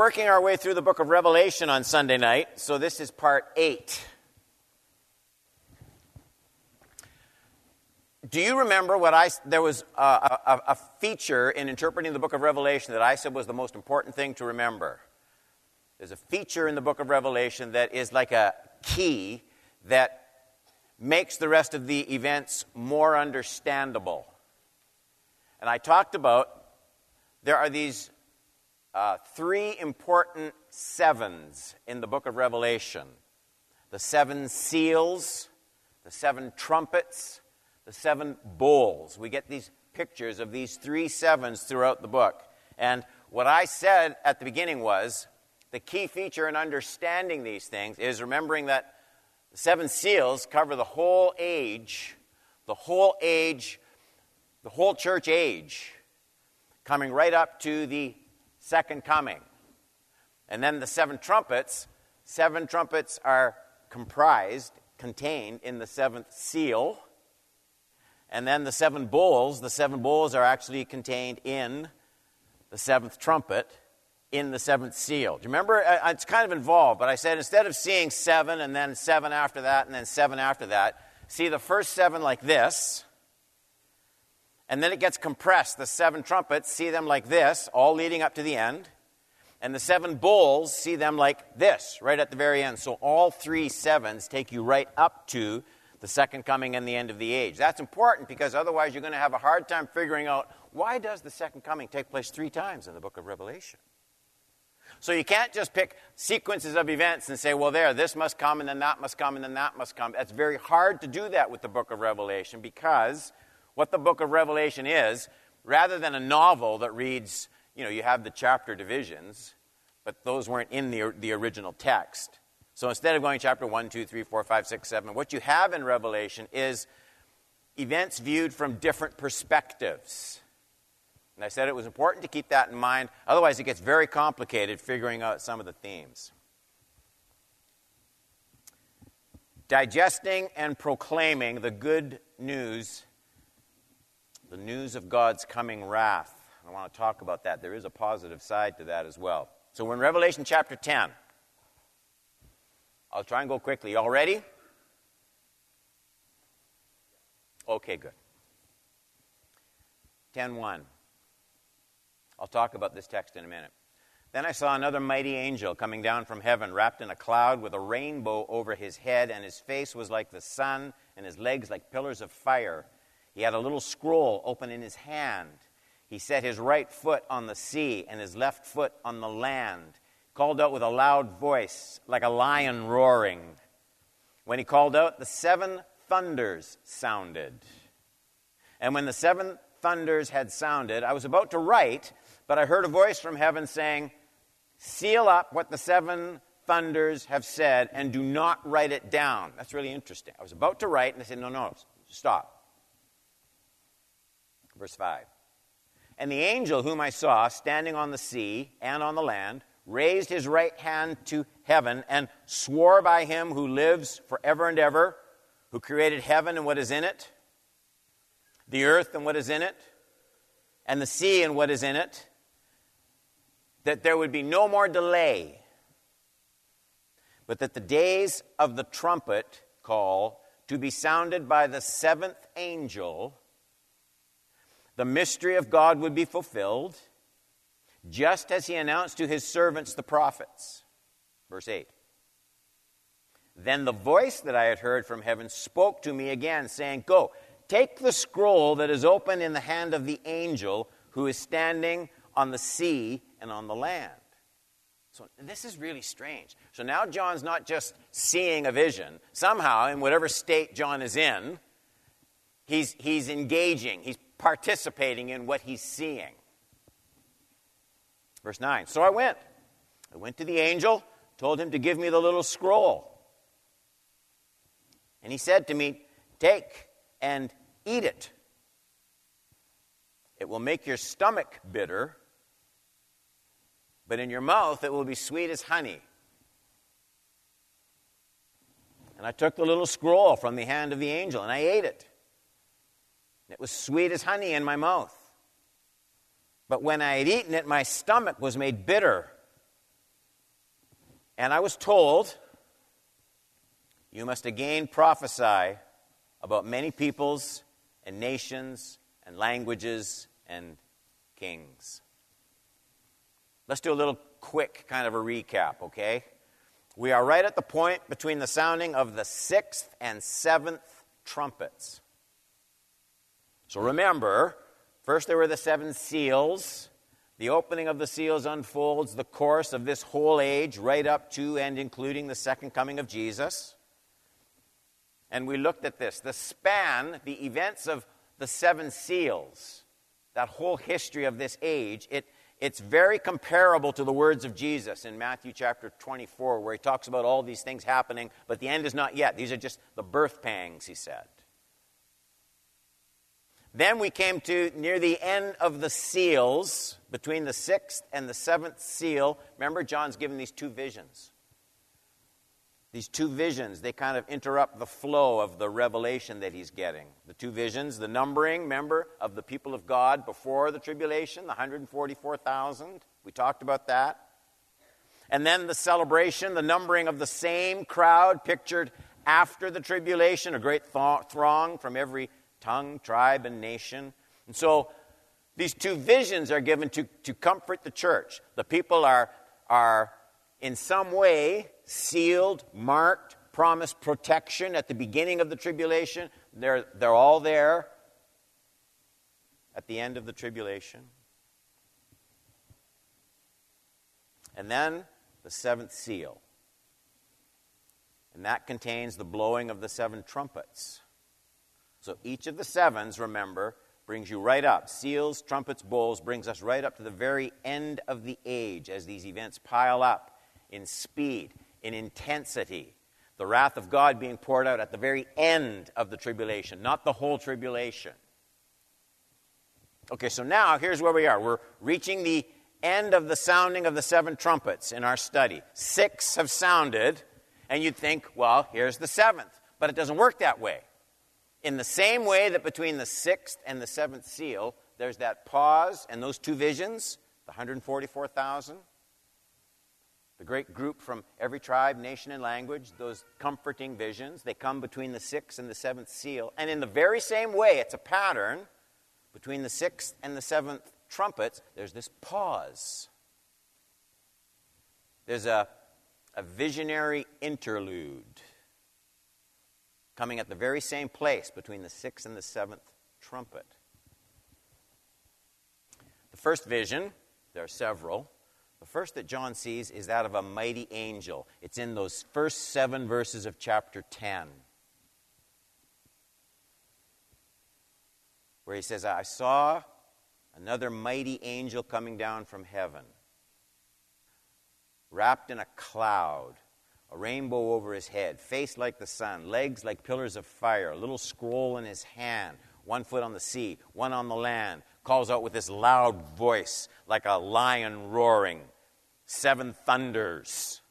working our way through the book of Revelation on Sunday night, so this is part eight. Do you remember what I? There was a, a, a, feature in interpreting the book of Revelation that I said was the most important thing to remember. There's a feature in the book of Revelation that is like a key that makes the rest of the events more understandable. And I talked about there are these uh, three important sevens in the book of Revelation the seven seals, the seven trumpets, the seven bowls. We get these pictures of these three sevens throughout the book. And what I said at the beginning was the key feature in understanding these things is remembering that the seven seals cover the whole age, the whole age, the whole church age, coming right up to the second coming. And then the seven trumpets, seven trumpets are comprised, contained in the seventh seal. And then the seven bowls, the seven bowls are actually contained in the seventh trumpet, in the seventh seal. Do you remember? It's kind of involved, but I said instead of seeing seven and then seven after that and then seven after that, see the first seven like this and then it gets compressed. The seven trumpets, see them like this, all leading up to the end. And the seven bowls, see them like this, right at the very end. So all three sevens take you right up to the second coming and the end of the age. That's important because otherwise you're going to have a hard time figuring out why does the second coming take place three times in the book of Revelation? So you can't just pick sequences of events and say, well, there, this must come, and then that must come, and then that must come. That's very hard to do that with the book of Revelation because what the book of Revelation is, rather than a novel that reads, you know, you have the chapter divisions, but those weren't in the, the original text. So instead of going chapter 1, 2, 3, 4, 5, 6, 7, what you have in Revelation is events viewed from different perspectives. And I said it was important to keep that in mind, otherwise, it gets very complicated figuring out some of the themes. Digesting and proclaiming the good news the news of God's coming wrath. I want to talk about that. There is a positive side to that as well. So we're in Revelation chapter 10. I'll try and go quickly. All ready? Okay, good. 10:1. I'll talk about this text in a minute. Then I saw another mighty angel coming down from heaven, wrapped in a cloud with a rainbow over his head, and his face was like the sun, and his legs like pillars of fire. He had a little scroll open in his hand. He set his right foot on the sea and his left foot on the land. Called out with a loud voice, like a lion roaring. When he called out, the seven thunders sounded. And when the seven thunders had sounded, I was about to write, but I heard a voice from heaven saying, Seal up what the seven thunders have said and do not write it down. That's really interesting. I was about to write, and they said, No, no, stop. Verse 5. And the angel whom I saw standing on the sea and on the land raised his right hand to heaven and swore by him who lives forever and ever, who created heaven and what is in it, the earth and what is in it, and the sea and what is in it, that there would be no more delay, but that the days of the trumpet call to be sounded by the seventh angel the mystery of God would be fulfilled, just as he announced to his servants the prophets. Verse 8. Then the voice that I had heard from heaven spoke to me again, saying, Go, take the scroll that is open in the hand of the angel who is standing on the sea and on the land. So this is really strange. So now John's not just seeing a vision. Somehow, in whatever state John is in, he's, he's engaging, he's participating in what he's seeing. Verse 9 So I went. I went to the angel, told him to give me the little scroll. And he said to me, Take and eat it. It will make your stomach bitter, but in your mouth it will be sweet as honey. And I took the little scroll from the hand of the angel and I ate it. It was sweet as honey in my mouth. But when I had eaten it, my stomach was made bitter. And I was told, You must again prophesy about many peoples and nations and languages and kings. Let's do a little quick kind of a recap, okay? We are right at the point between the sounding of the sixth and seventh trumpets. So remember, first there were the seven seals. The opening of the seals unfolds the course of this whole age, right up to and including the second coming of Jesus. And we looked at this the span, the events of the seven seals, that whole history of this age, it, it's very comparable to the words of Jesus in Matthew chapter 24, where he talks about all these things happening, but the end is not yet. These are just the birth pangs, he said. Then we came to near the end of the seals, between the sixth and the seventh seal. Remember, John's given these two visions. These two visions, they kind of interrupt the flow of the revelation that he's getting. The two visions, the numbering, remember, of the people of God before the tribulation, the 144,000. We talked about that. And then the celebration, the numbering of the same crowd pictured after the tribulation, a great th- throng from every tongue, tribe, and nation. And so these two visions are given to, to comfort the church. The people are, are in some way sealed, marked, promised protection at the beginning of the tribulation. They're, they're all there at the end of the tribulation. And then the seventh seal. And that contains the blowing of the seven trumpets. So each of the sevens, remember, brings you right up. Seals, trumpets, bowls brings us right up to the very end of the age as these events pile up in speed, in intensity. The wrath of God being poured out at the very end of the tribulation, not the whole tribulation. Okay, so now here's where we are. We're reaching the end of the sounding of the seven trumpets in our study. Six have sounded, and you'd think, well, here's the seventh. But it doesn't work that way. In the same way that between the sixth and the seventh seal, there's that pause and those two visions, the 144,000, the great group from every tribe, nation, and language, those comforting visions, they come between the sixth and the seventh seal. And in the very same way, it's a pattern between the sixth and the seventh trumpets, there's this pause. There's a, a visionary interlude coming at the very same place between the sixth and the seventh trumpet. The first vision, there are several. The first that John sees is that of a mighty angel. It's in those first seven verses of chapter 10. Where he says, I saw another mighty angel coming down from heaven, wrapped in a cloud a rainbow over his head, face like the sun, legs like pillars of fire, a little scroll in his hand, one foot on the sea, one on the land, calls out with this loud voice like a lion roaring, seven thunders.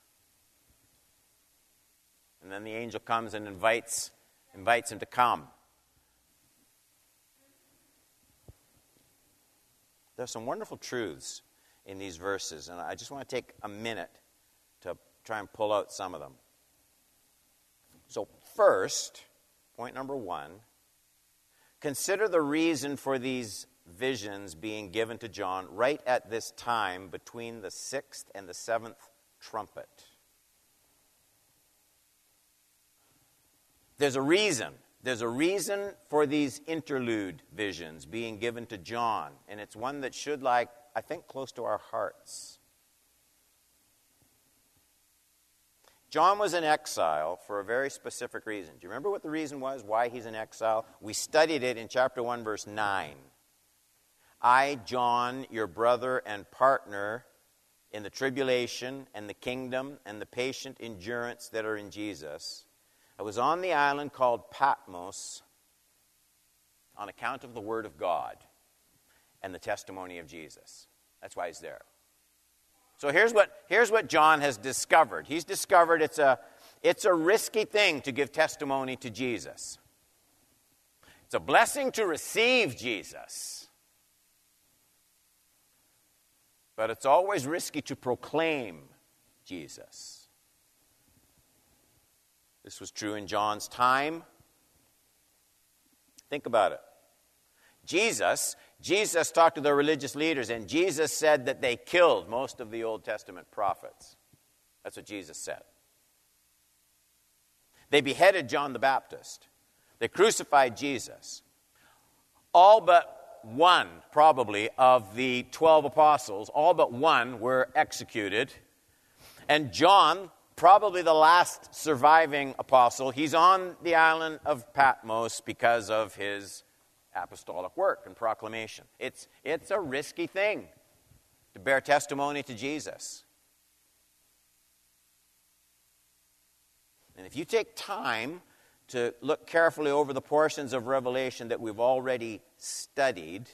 And then the angel comes and invites, invites him to come. There's some wonderful truths in these verses, and I just want to take a minute try and pull out some of them. So, first, point number one consider the reason for these visions being given to John right at this time between the sixth and the seventh trumpet. There's a reason. There's a reason for these interlude visions being given to John, and it's one that should, like, I think, close to our hearts. John was in exile for a very specific reason. Do you remember what the reason was why he's in exile? We studied it in chapter 1, verse 9. I, John, your brother and partner in the tribulation and the kingdom and the patient endurance that are in Jesus, I was on the island called Patmos on account of the Word of God and the testimony of Jesus. That's why he's there. So here's what, here's what John has discovered. He's discovered it's a, it's a risky thing to give testimony to Jesus. It's a blessing to receive Jesus. But it's always risky to proclaim Jesus. This was true in John's time. Think about it. Jesus, Jesus talked to the religious leaders, and Jesus said that they killed most of the Old Testament prophets. That's what Jesus said. They beheaded John the Baptist. They crucified Jesus. All but one, probably, of the 12 apostles, all but one were executed. And John, probably the last surviving apostle, he's on the island of Patmos because of his apostolic work and proclamation. It's, it's a risky thing to bear testimony to Jesus. And if you take time to look carefully over the portions of Revelation that we've already studied,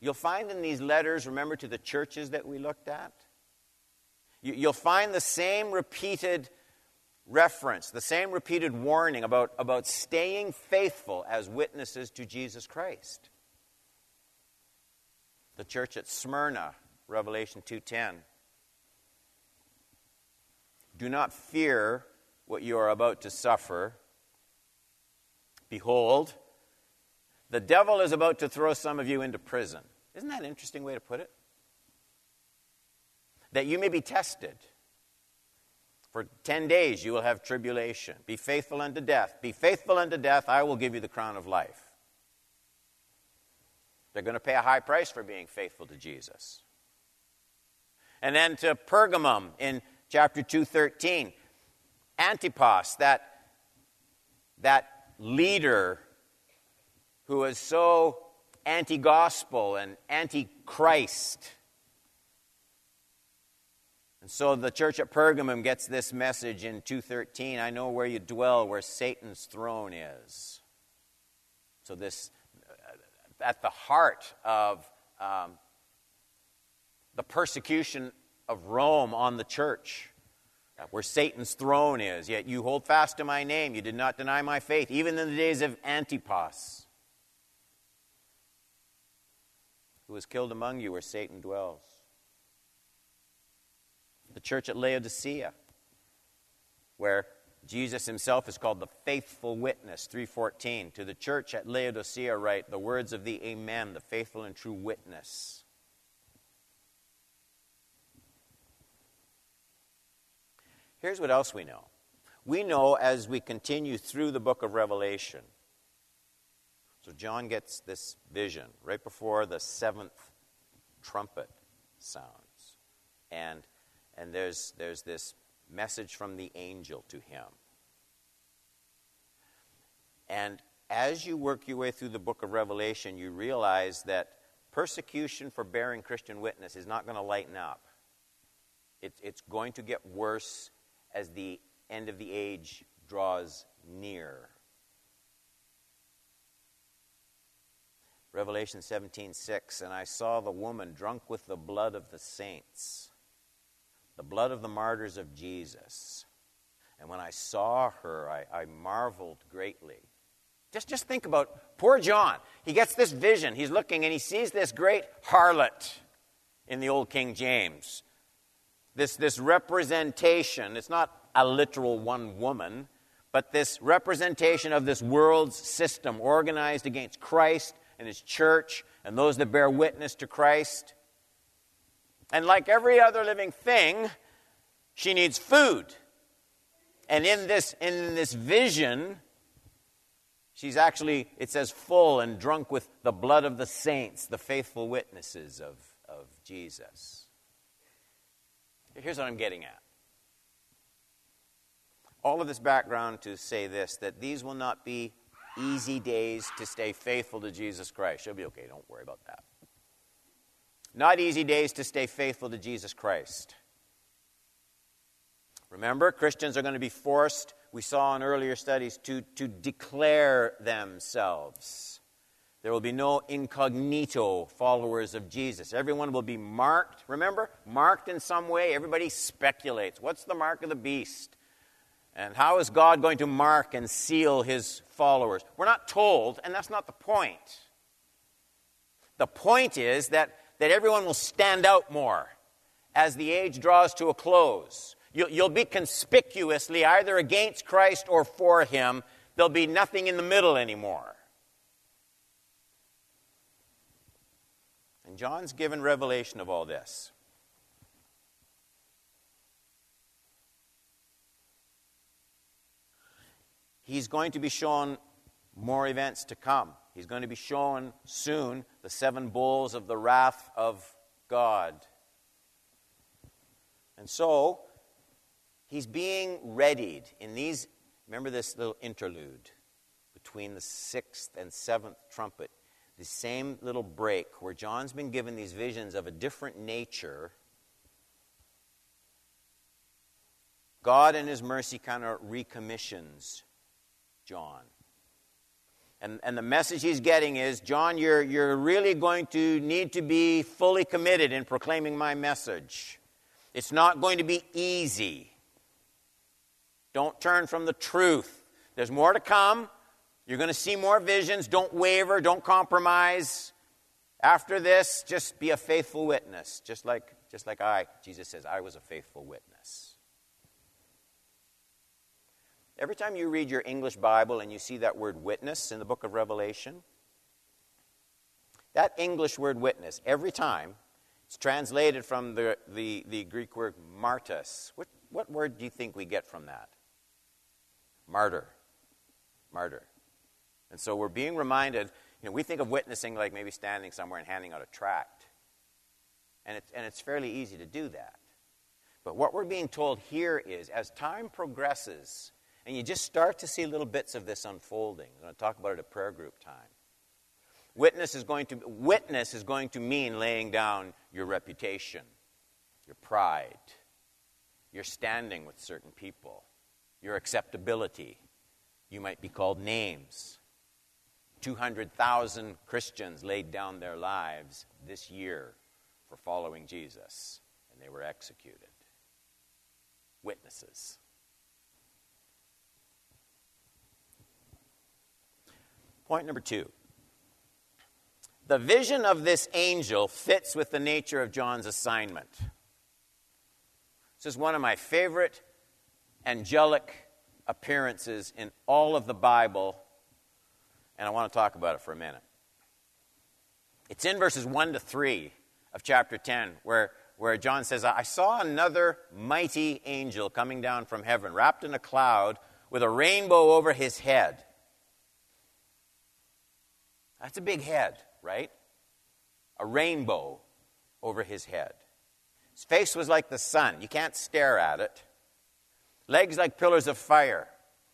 you'll find in these letters, remember, to the churches that we looked at, you'll find the same repeated reference, the same repeated warning about, about staying faithful as witnesses to Jesus Christ. The church at Smyrna, Revelation 2:10. Do not fear what you are about to suffer. Behold, the devil is about to throw some of you into prison. Isn't that an interesting way to put it? That you may be tested. For 10 days you will have tribulation. Be faithful unto death. Be faithful unto death, I will give you the crown of life. They're going to pay a high price for being faithful to Jesus. And then to Pergamum in chapter 213. Antipas, that, that leader who was so anti gospel and anti Christ. And so the church at Pergamum gets this message in 213 I know where you dwell, where Satan's throne is. So, this, uh, at the heart of um, the persecution of Rome on the church, where Satan's throne is. Yet you hold fast to my name. You did not deny my faith, even in the days of Antipas, who was killed among you where Satan dwells. The church at Laodicea, where Jesus himself is called the faithful witness 314 to the church at Laodicea write the words of the amen the faithful and true witness Here's what else we know we know as we continue through the book of Revelation. So John gets this vision right before the seventh trumpet sounds. And, and there's, there's this message from the angel to him. And as you work your way through the book of Revelation, you realize that persecution for bearing Christian witness is not going to lighten up. It, it's going to get worse as the end of the age draws near. Revelation 17:6 and I saw the woman drunk with the blood of the saints the blood of the martyrs of Jesus. And when I saw her I, I marveled greatly. Just just think about poor John. He gets this vision. He's looking and he sees this great harlot in the old King James. This, this representation, it's not a literal one woman, but this representation of this world's system organized against Christ and his church and those that bear witness to Christ. And like every other living thing, she needs food. And in this, in this vision, she's actually, it says, full and drunk with the blood of the saints, the faithful witnesses of, of Jesus. Here's what I'm getting at. All of this background to say this that these will not be easy days to stay faithful to Jesus Christ. You'll be okay, don't worry about that. Not easy days to stay faithful to Jesus Christ. Remember, Christians are going to be forced, we saw in earlier studies, to, to declare themselves. There will be no incognito followers of Jesus. Everyone will be marked. Remember? Marked in some way. Everybody speculates. What's the mark of the beast? And how is God going to mark and seal his followers? We're not told, and that's not the point. The point is that, that everyone will stand out more as the age draws to a close. You'll, be conspicuously either against Christ or for him. There'll be nothing in the middle anymore. And John's given revelation of all this. He's going to be shown more events to come. He's going to be shown soon the seven bowls of the wrath of God. And so, he's being readied in these. Remember this little interlude between the sixth and seventh trumpet, the same little break where John's been given these visions of a different nature. God, in His mercy, kind of recommissions John. And, and the message he's getting is John, you're, you're really going to need to be fully committed in proclaiming my message. It's not going to be easy. Don't turn from the truth. There's more to come. You're going to see more visions. Don't waver. Don't compromise. After this, just be a faithful witness, just like, just like I, Jesus says, I was a faithful witness. Every time you read your English Bible and you see that word witness in the book of Revelation, that English word witness, every time, it's translated from the, the, the Greek word martus. What, what word do you think we get from that? Martyr. Martyr. And so we're being reminded, you know, we think of witnessing like maybe standing somewhere and handing out a tract. And it's, and it's fairly easy to do that. But what we're being told here is as time progresses, and you just start to see little bits of this unfolding. I'm going to talk about it at prayer group time. Witness is going to, witness is going to mean laying down your reputation, your pride, your standing with certain people, your acceptability. You might be called names. 200,000 Christians laid down their lives this year for following Jesus, and they were executed. Witnesses. Point number two. The vision of this angel fits with the nature of John's assignment. This is one of my favorite angelic appearances in all of the Bible, and I want to talk about it for a minute. It's in verses 1 to 3 of chapter 10, where, where John says, I saw another mighty angel coming down from heaven, wrapped in a cloud, with a rainbow over his head. That's a big head, right? A rainbow over his head. His face was like the sun. You can't stare at it. Legs like pillars of fire.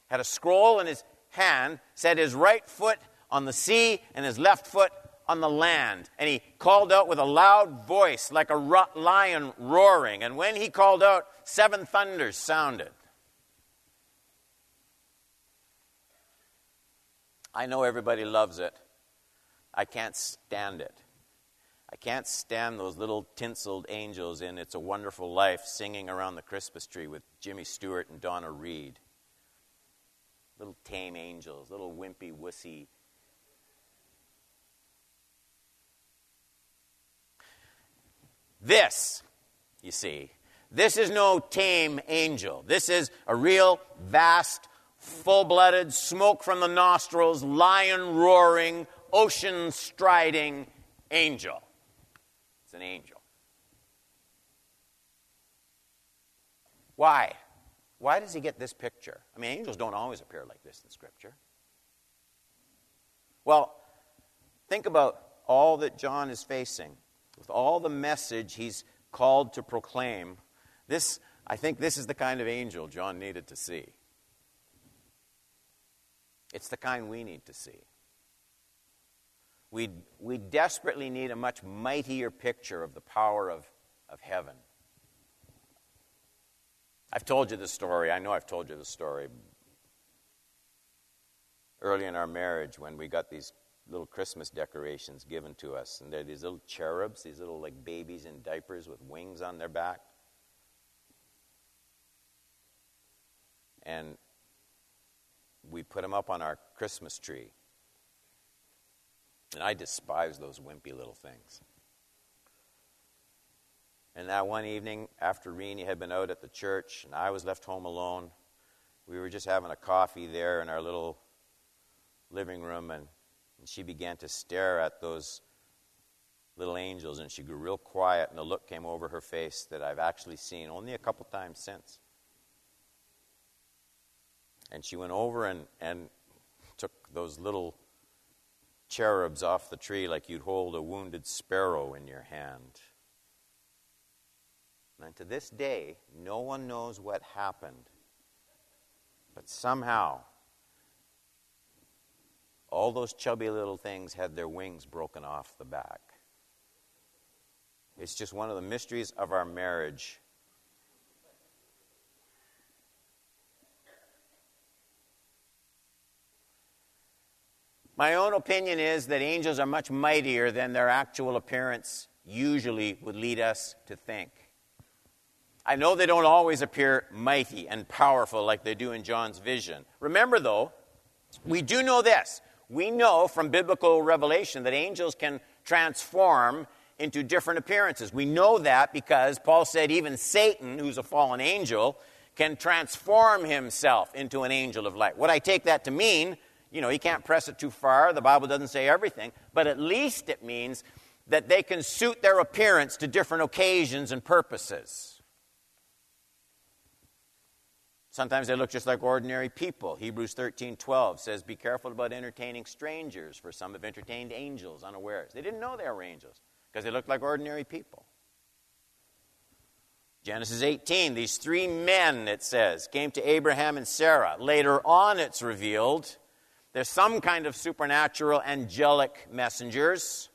Had a scroll in his hand, set his right foot on the sea and his left foot on the land. And he called out with a loud voice, like a lion roaring. And when he called out, seven thunders sounded. I know everybody loves it. I can't stand it. I can't stand those little tinseled angels in It's a Wonderful Life singing around the Christmas tree with Jimmy Stewart and Donna Reed. Little tame angels, little wimpy, wussy. This, you see, this is no tame angel. This is a real, vast, full blooded, smoke from the nostrils, lion roaring, ocean striding angel. It's an angel. Why? Why does he get this picture? I mean, angels don't always appear like this in Scripture. Well, think about all that John is facing, with all the message he's called to proclaim. This, I think, this is the kind of angel John needed to see. It's the kind we need to see. We, we desperately need a much mightier picture of the power of, of heaven. I've told you the story. I know I've told you the story. Early in our marriage, when we got these little Christmas decorations given to us, and they're these little cherubs, these little like babies in diapers with wings on their back. And we put them up on our Christmas tree. And I despise those wimpy little things. And that one evening, after Renee had been out at the church and I was left home alone, we were just having a coffee there in our little living room, and, and she began to stare at those little angels, and she grew real quiet, and a look came over her face that I've actually seen only a couple times since. And she went over and, and took those little cherubs off the tree like you'd hold a wounded sparrow in your hand. And to this day, no one knows what happened. But somehow, all those chubby little things had their wings broken off the back. It's just one of the mysteries of our marriage. My own opinion is that angels are much mightier than their actual appearance usually would lead us to think. I know they don't always appear mighty and powerful like they do in John's vision. Remember, though, we do know this. We know from biblical revelation that angels can transform into different appearances. We know that because Paul said even Satan, who's a fallen angel, can transform himself into an angel of light. What I take that to mean, you know, you can't press it too far. The Bible doesn't say everything, but at least it means that they can suit their appearance to different occasions and purposes. Sometimes they look just like ordinary people. Hebrews 13 12 says, Be careful about entertaining strangers, for some have entertained angels unawares. They didn't know they were angels because they looked like ordinary people. Genesis 18, these three men, it says, came to Abraham and Sarah. Later on, it's revealed there's some kind of supernatural angelic messengers.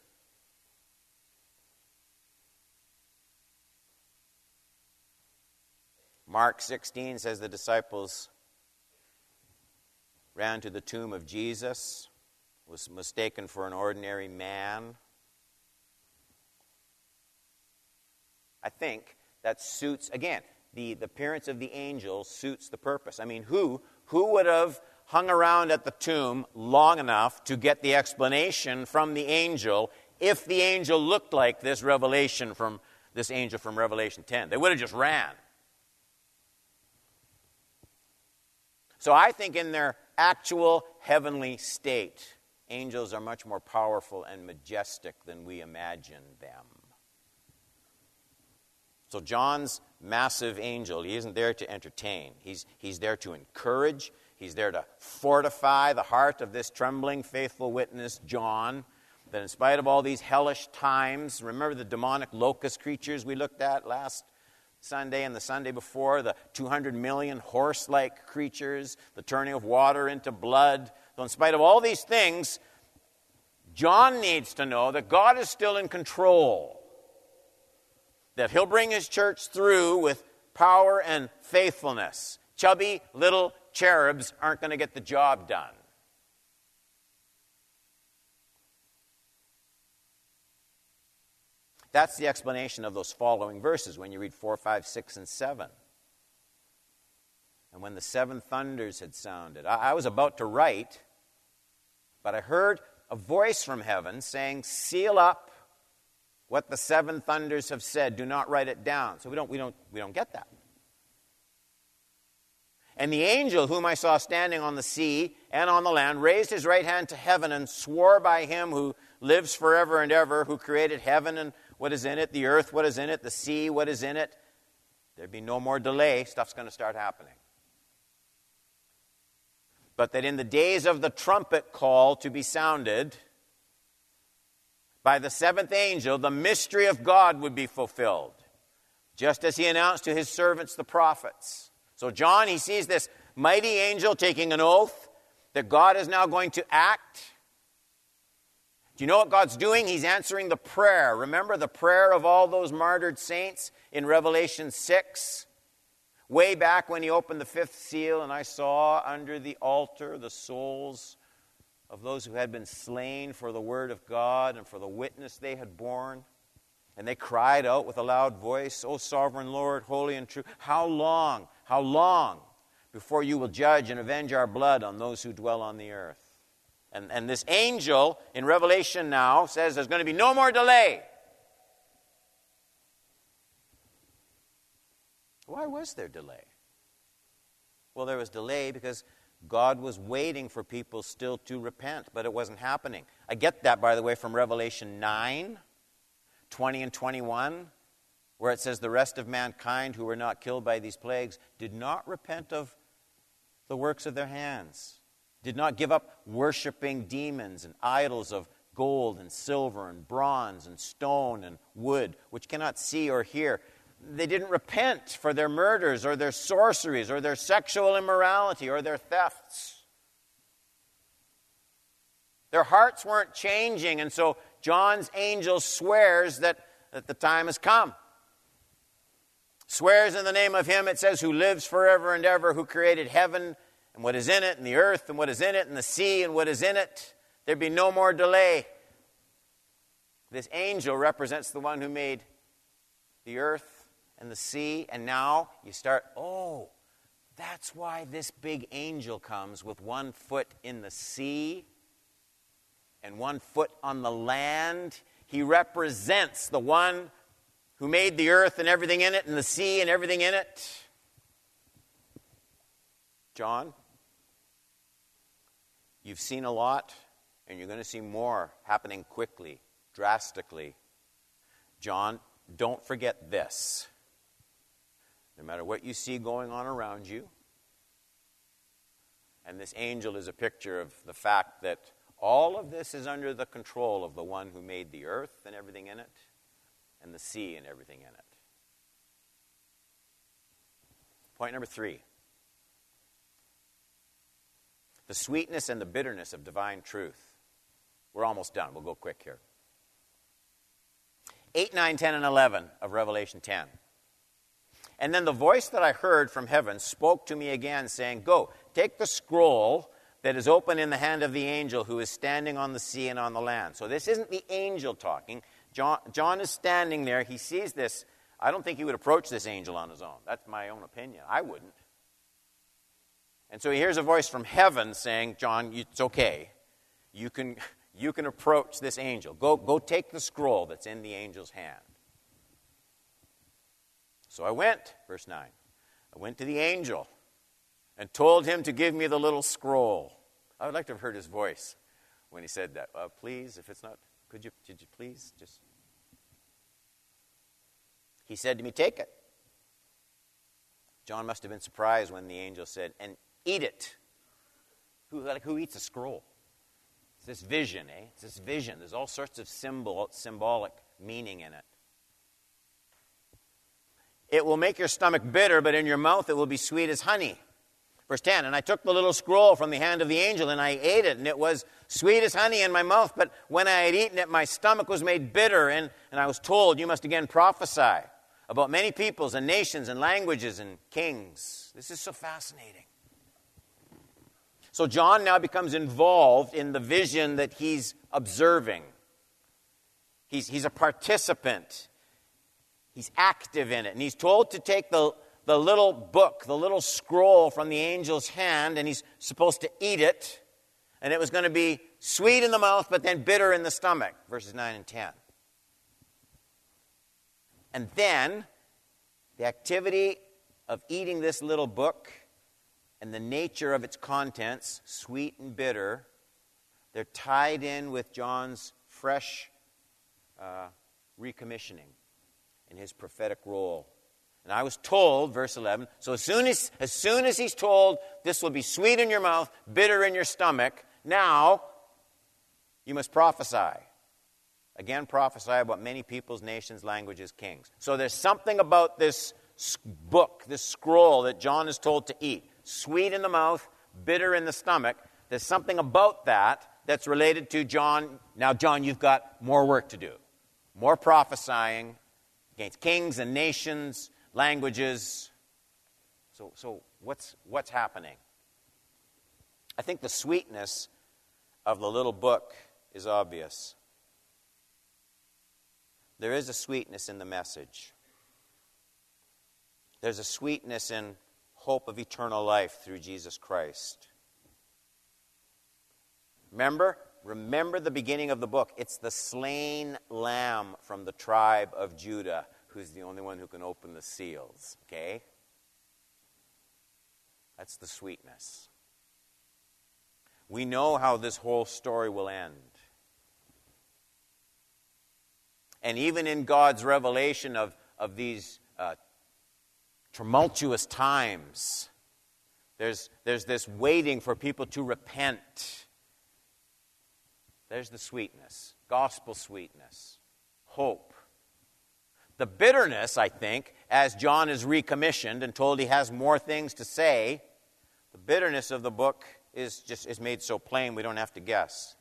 Mark 16 says the disciples ran to the tomb of Jesus, was mistaken for an ordinary man. I think that suits, again, the, the appearance of the angel suits the purpose. I mean, who, who would have hung around at the tomb long enough to get the explanation from the angel if the angel looked like this revelation from this angel from Revelation 10? They would have just ran. So I think in their actual heavenly state, angels are much more powerful and majestic than we imagine them. So, John's massive angel, he isn't there to entertain. He's, he's there to encourage, he's there to fortify the heart of this trembling, faithful witness, John, that in spite of all these hellish times, remember the demonic locust creatures we looked at last Sunday and the Sunday before, the 200 million horse like creatures, the turning of water into blood. So, in spite of all these things, John needs to know that God is still in control that he'll bring his church through with power and faithfulness. Chubby little cherubs aren't going to get the job done. That's the explanation of those following verses when you read 4, 5, 6, and 7. And when the seven thunders had sounded, I, I was about to write, but I heard a voice from heaven saying, Seal up what the seven thunders have said. Do not write it down. So we don't, we don't, we don't get that. And the angel whom I saw standing on the sea and on the land raised his right hand to heaven and swore by him who lives forever and ever, who created heaven and what is in it, the earth, what is in it, the sea, what is in it. There'd be no more delay. Stuff's going to start happening. But that in the days of the trumpet call to be sounded, by the seventh angel, the mystery of God would be fulfilled, just as he announced to his servants, the prophets. So, John, he sees this mighty angel taking an oath that God is now going to act. Do you know what God's doing? He's answering the prayer. Remember the prayer of all those martyred saints in Revelation 6? Way back when he opened the fifth seal, and I saw under the altar the souls of those who had been slain for the word of God and for the witness they had borne. And they cried out with a loud voice, O sovereign Lord, holy and true, how long, how long before you will judge and avenge our blood on those who dwell on the earth? And, and this angel in Revelation now says there's going to be no more delay. Why was there delay? Well, there was delay because God was waiting for people still to repent, but it wasn't happening. I get that, by the way, from Revelation 9 20 and 21, where it says, The rest of mankind who were not killed by these plagues did not repent of the works of their hands, did not give up worshiping demons and idols of gold and silver and bronze and stone and wood, which cannot see or hear. They didn't repent for their murders or their sorceries or their sexual immorality or their thefts. Their hearts weren't changing, and so John's angel swears that, that the time has come. Swears in the name of him, it says, who lives forever and ever, who created heaven and what is in it, and the earth and what is in it, and the sea and what is in it. There'd be no more delay. This angel represents the one who made the earth and the sea, and now you start, oh, that's why this big angel comes with one foot in the sea and one foot on the land. He represents the one who made the earth and everything in it, and the sea and everything in it. John, you've seen a lot, and you're going to see more happening quickly, drastically. John, don't forget this. No matter what you see going on around you, and this angel is a picture of the fact that all of this is under the control of the one who made the earth and everything in it, and the sea and everything in it. Point number three the sweetness and the bitterness of divine truth. We're almost done. We'll go quick here. 8, 9, 10, and 11 of Revelation 10. And then the voice that I heard from heaven spoke to me again, saying, Go, take the scroll that is open in the hand of the angel who is standing on the sea and on the land. So this isn't the angel talking. John, John is standing there. He sees this. I don't think he would approach this angel on his own. That's my own opinion. I wouldn't. And so he hears a voice from heaven saying, John, it's okay. You can, you can approach this angel. Go, go take the scroll that's in the angel's hand. So I went, verse 9. I went to the angel and told him to give me the little scroll. I would like to have heard his voice when he said that. Uh, please, if it's not, could you, could you please just. He said to me, Take it. John must have been surprised when the angel said, And eat it. Who, like, who eats a scroll? It's this vision, eh? It's this vision. There's all sorts of symbol, symbolic meaning in it. It will make your stomach bitter, but in your mouth it will be sweet as honey. Verse 10 And I took the little scroll from the hand of the angel, and I ate it, and it was sweet as honey in my mouth. But when I had eaten it, my stomach was made bitter, and, and I was told, You must again prophesy about many peoples and nations and languages and kings. This is so fascinating. So John now becomes involved in the vision that he's observing. He's, he's a participant, he's active in it. And he's told to take the, the little book, the little scroll from the angel's hand, and he's supposed to eat it. And it was going to be sweet in the mouth, but then bitter in the stomach, verses 9 and 10. And then the activity of eating this little book and the nature of its contents, sweet and bitter, they're tied in with John's fresh uh, recommissioning in his prophetic role. And I was told, verse 11, so as soon as, as soon as he's told this will be sweet in your mouth, bitter in your stomach, now you must prophesy. Again, prophesy about many peoples, nations, languages, kings. So there's something about this book, this scroll that John is told to eat sweet in the mouth, bitter in the stomach. There's something about that that's related to John. Now, John, you've got more work to do. More prophesying against kings and nations, languages. So, so what's, what's happening? I think the sweetness of the little book is obvious. There is a sweetness in the message. There's a sweetness in hope of eternal life through Jesus Christ. Remember? Remember the beginning of the book. It's the slain lamb from the tribe of Judah who's the only one who can open the seals. Okay? That's the sweetness. We know how this whole story will end. And even in God's revelation of, of these uh, tumultuous times, there's, there's this waiting for people to repent. There's the sweetness, gospel sweetness, hope. The bitterness, I think, as John is recommissioned and told he has more things to say, the bitterness of the book is just is made so plain we don't have to guess.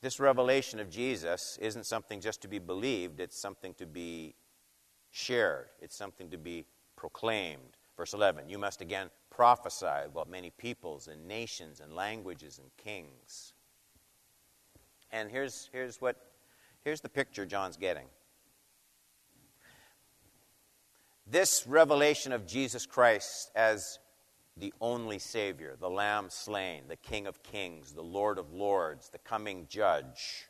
This revelation of Jesus isn't something just to be believed, it's something to be shared, it's something to be proclaimed. Verse 11 You must again prophesy about many peoples and nations and languages and kings. And here's, here's, what, here's the picture John's getting. This revelation of Jesus Christ as the only Savior, the Lamb slain, the King of kings, the Lord of lords, the coming judge.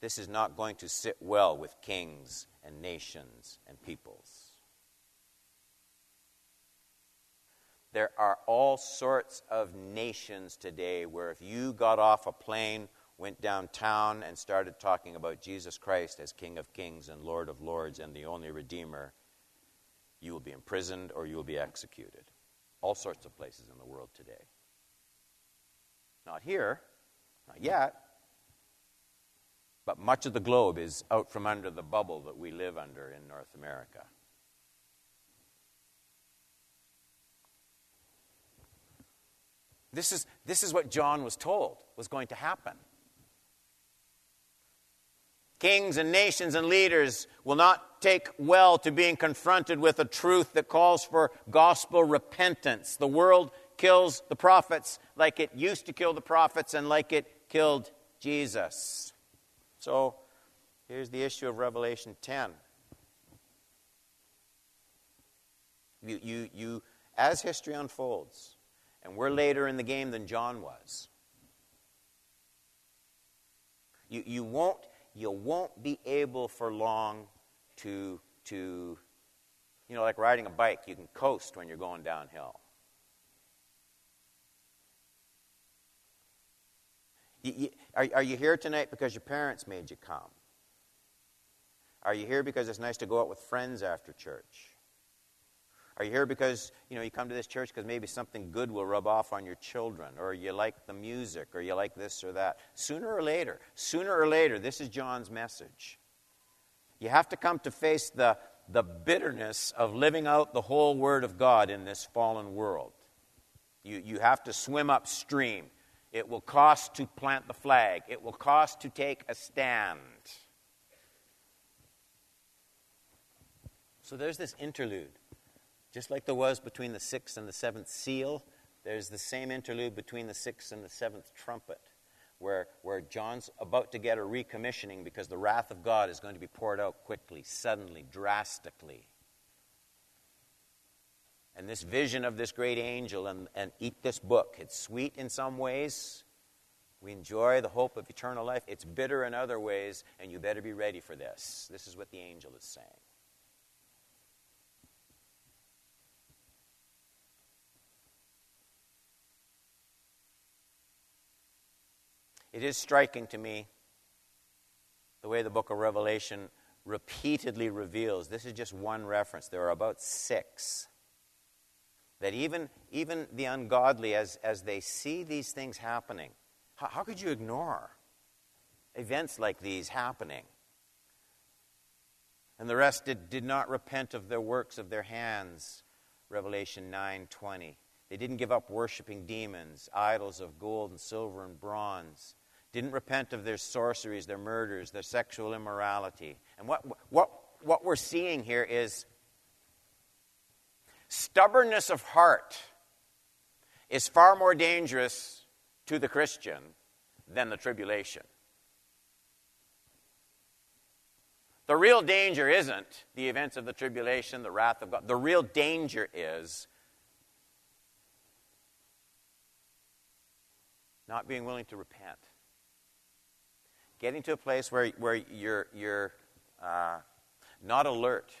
This is not going to sit well with kings and nations and peoples. There are all sorts of nations today where if you got off a plane, went downtown, and started talking about Jesus Christ as King of kings and Lord of lords and the only Redeemer, you will be imprisoned or you will be executed all sorts of places in the world today. Not here, not yet, but much of the globe is out from under the bubble that we live under in North America. This is, this is what John was told was going to happen. Kings and nations and leaders will not take well to being confronted with a truth that calls for gospel repentance. The world kills the prophets like it used to kill the prophets and like it killed Jesus. So here's the issue of Revelation 10. You, you, you, as history unfolds, and we're later in the game than John was, you, you won't you won't be able for long to, to, you know, like riding a bike, you can coast when you're going downhill. You, you, are, are you here tonight because your parents made you come? Are you here because it's nice to go out with friends after church? Are you here because you know you come to this church because maybe something good will rub off on your children, or you like the music, or you like this or that? Sooner or later, sooner or later, this is John's message. You have to come to face the, the bitterness of living out the whole Word of God in this fallen world. You, you have to swim upstream. It will cost to plant the flag, it will cost to take a stand. So there's this interlude. Just like there was between the sixth and the seventh seal, there's the same interlude between the sixth and the seventh trumpet, where, where John's about to get a recommissioning because the wrath of God is going to be poured out quickly, suddenly, drastically. And this vision of this great angel and, and eat this book, it's sweet in some ways. We enjoy the hope of eternal life. It's bitter in other ways, and you better be ready for this. This is what the angel is saying. It is striking to me the way the book of Revelation repeatedly reveals this is just one reference. There are about six. That even, even the ungodly, as, as they see these things happening, how, how could you ignore events like these happening? And the rest did, did not repent of their works of their hands, Revelation 9:20. They didn't give up worshiping demons, idols of gold and silver and bronze didn't repent of their sorceries, their murders, their sexual immorality. And what, what, what we're seeing here is stubbornness of heart is far more dangerous to the Christian than the tribulation. The real danger isn't the events of the tribulation, the wrath of God. The real danger is not being willing to repent getting to a place where, where you're, you're uh, not alert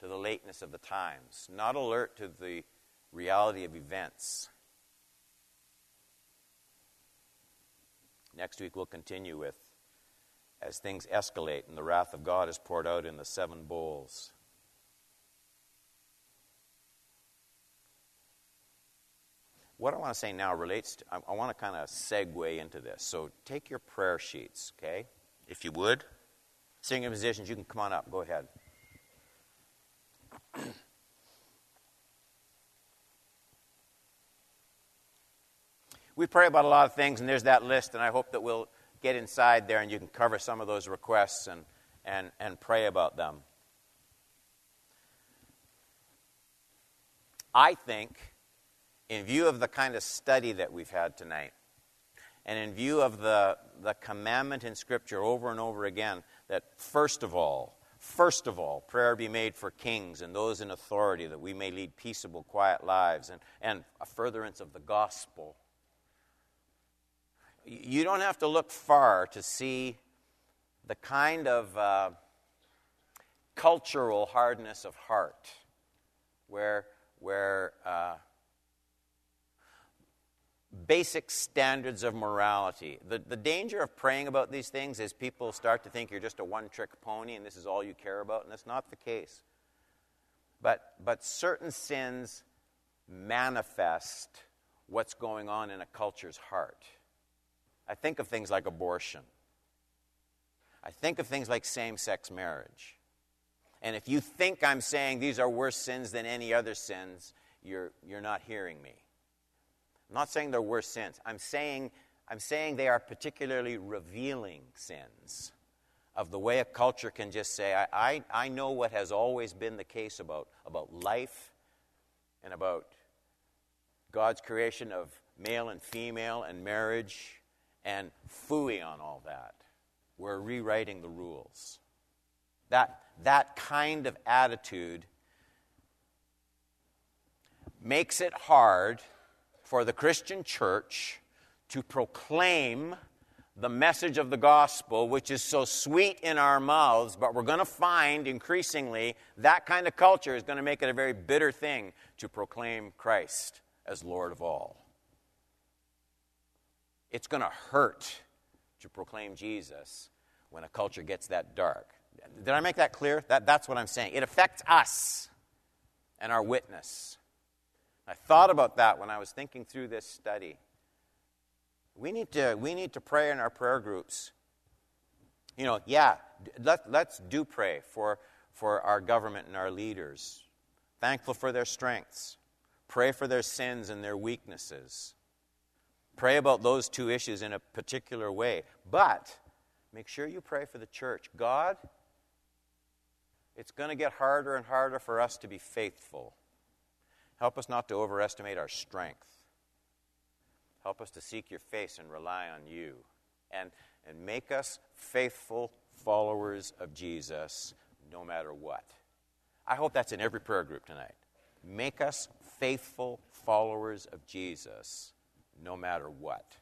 to the lateness of the times, not alert to the reality of events. Next week, we'll continue with as things escalate and the wrath of God is poured out in the seven bowls. What I want to say now relates to, I, I want to kind of segue into this. So take your prayer sheets, okay? If you would. Singing musicians, you can come on up. Go ahead. we pray about a lot of things, and there's that list, and I hope that we'll get inside there and you can cover some of those requests and, and, and pray about them. I think, in view of the kind of study that we've had tonight, and in view of the, the commandment in Scripture over and over again, that first of all, first of all, prayer be made for kings and those in authority that we may lead peaceable, quiet lives, and, and a furtherance of the gospel you don't have to look far to see the kind of uh, cultural hardness of heart where, where uh, basic standards of morality. The, the danger of praying about these things is people start to think you're just a one trick pony and this is all you care about, and that's not the case. But, but certain sins manifest what's going on in a culture's heart. I think of things like abortion. I think of things like same sex marriage. And if you think I'm saying these are worse sins than any other sins, you're, you're not hearing me. I'm not saying they're worse sins. I'm saying, I'm saying they are particularly revealing sins of the way a culture can just say, I, I, I know what has always been the case about, about life and about God's creation of male and female and marriage and fooey on all that. We're rewriting the rules. That, that kind of attitude makes it hard for the Christian church to proclaim the message of the gospel, which is so sweet in our mouths, but we're going to find increasingly that kind of culture is going to make it a very bitter thing to proclaim Christ as Lord of all. It's going to hurt to proclaim Jesus when a culture gets that dark. Did I make that clear? That, that's what I'm saying. It affects us and our witness. I thought about that when I was thinking through this study. We need to, we need to pray in our prayer groups. You know, yeah, let, let's do pray for, for our government and our leaders. Thankful for their strengths. Pray for their sins and their weaknesses. Pray about those two issues in a particular way. But make sure you pray for the church. God, it's going to get harder and harder for us to be faithful. Help us not to overestimate our strength. Help us to seek your face and rely on you. And, and make us faithful followers of Jesus no matter what. I hope that's in every prayer group tonight. Make us faithful followers of Jesus no matter what.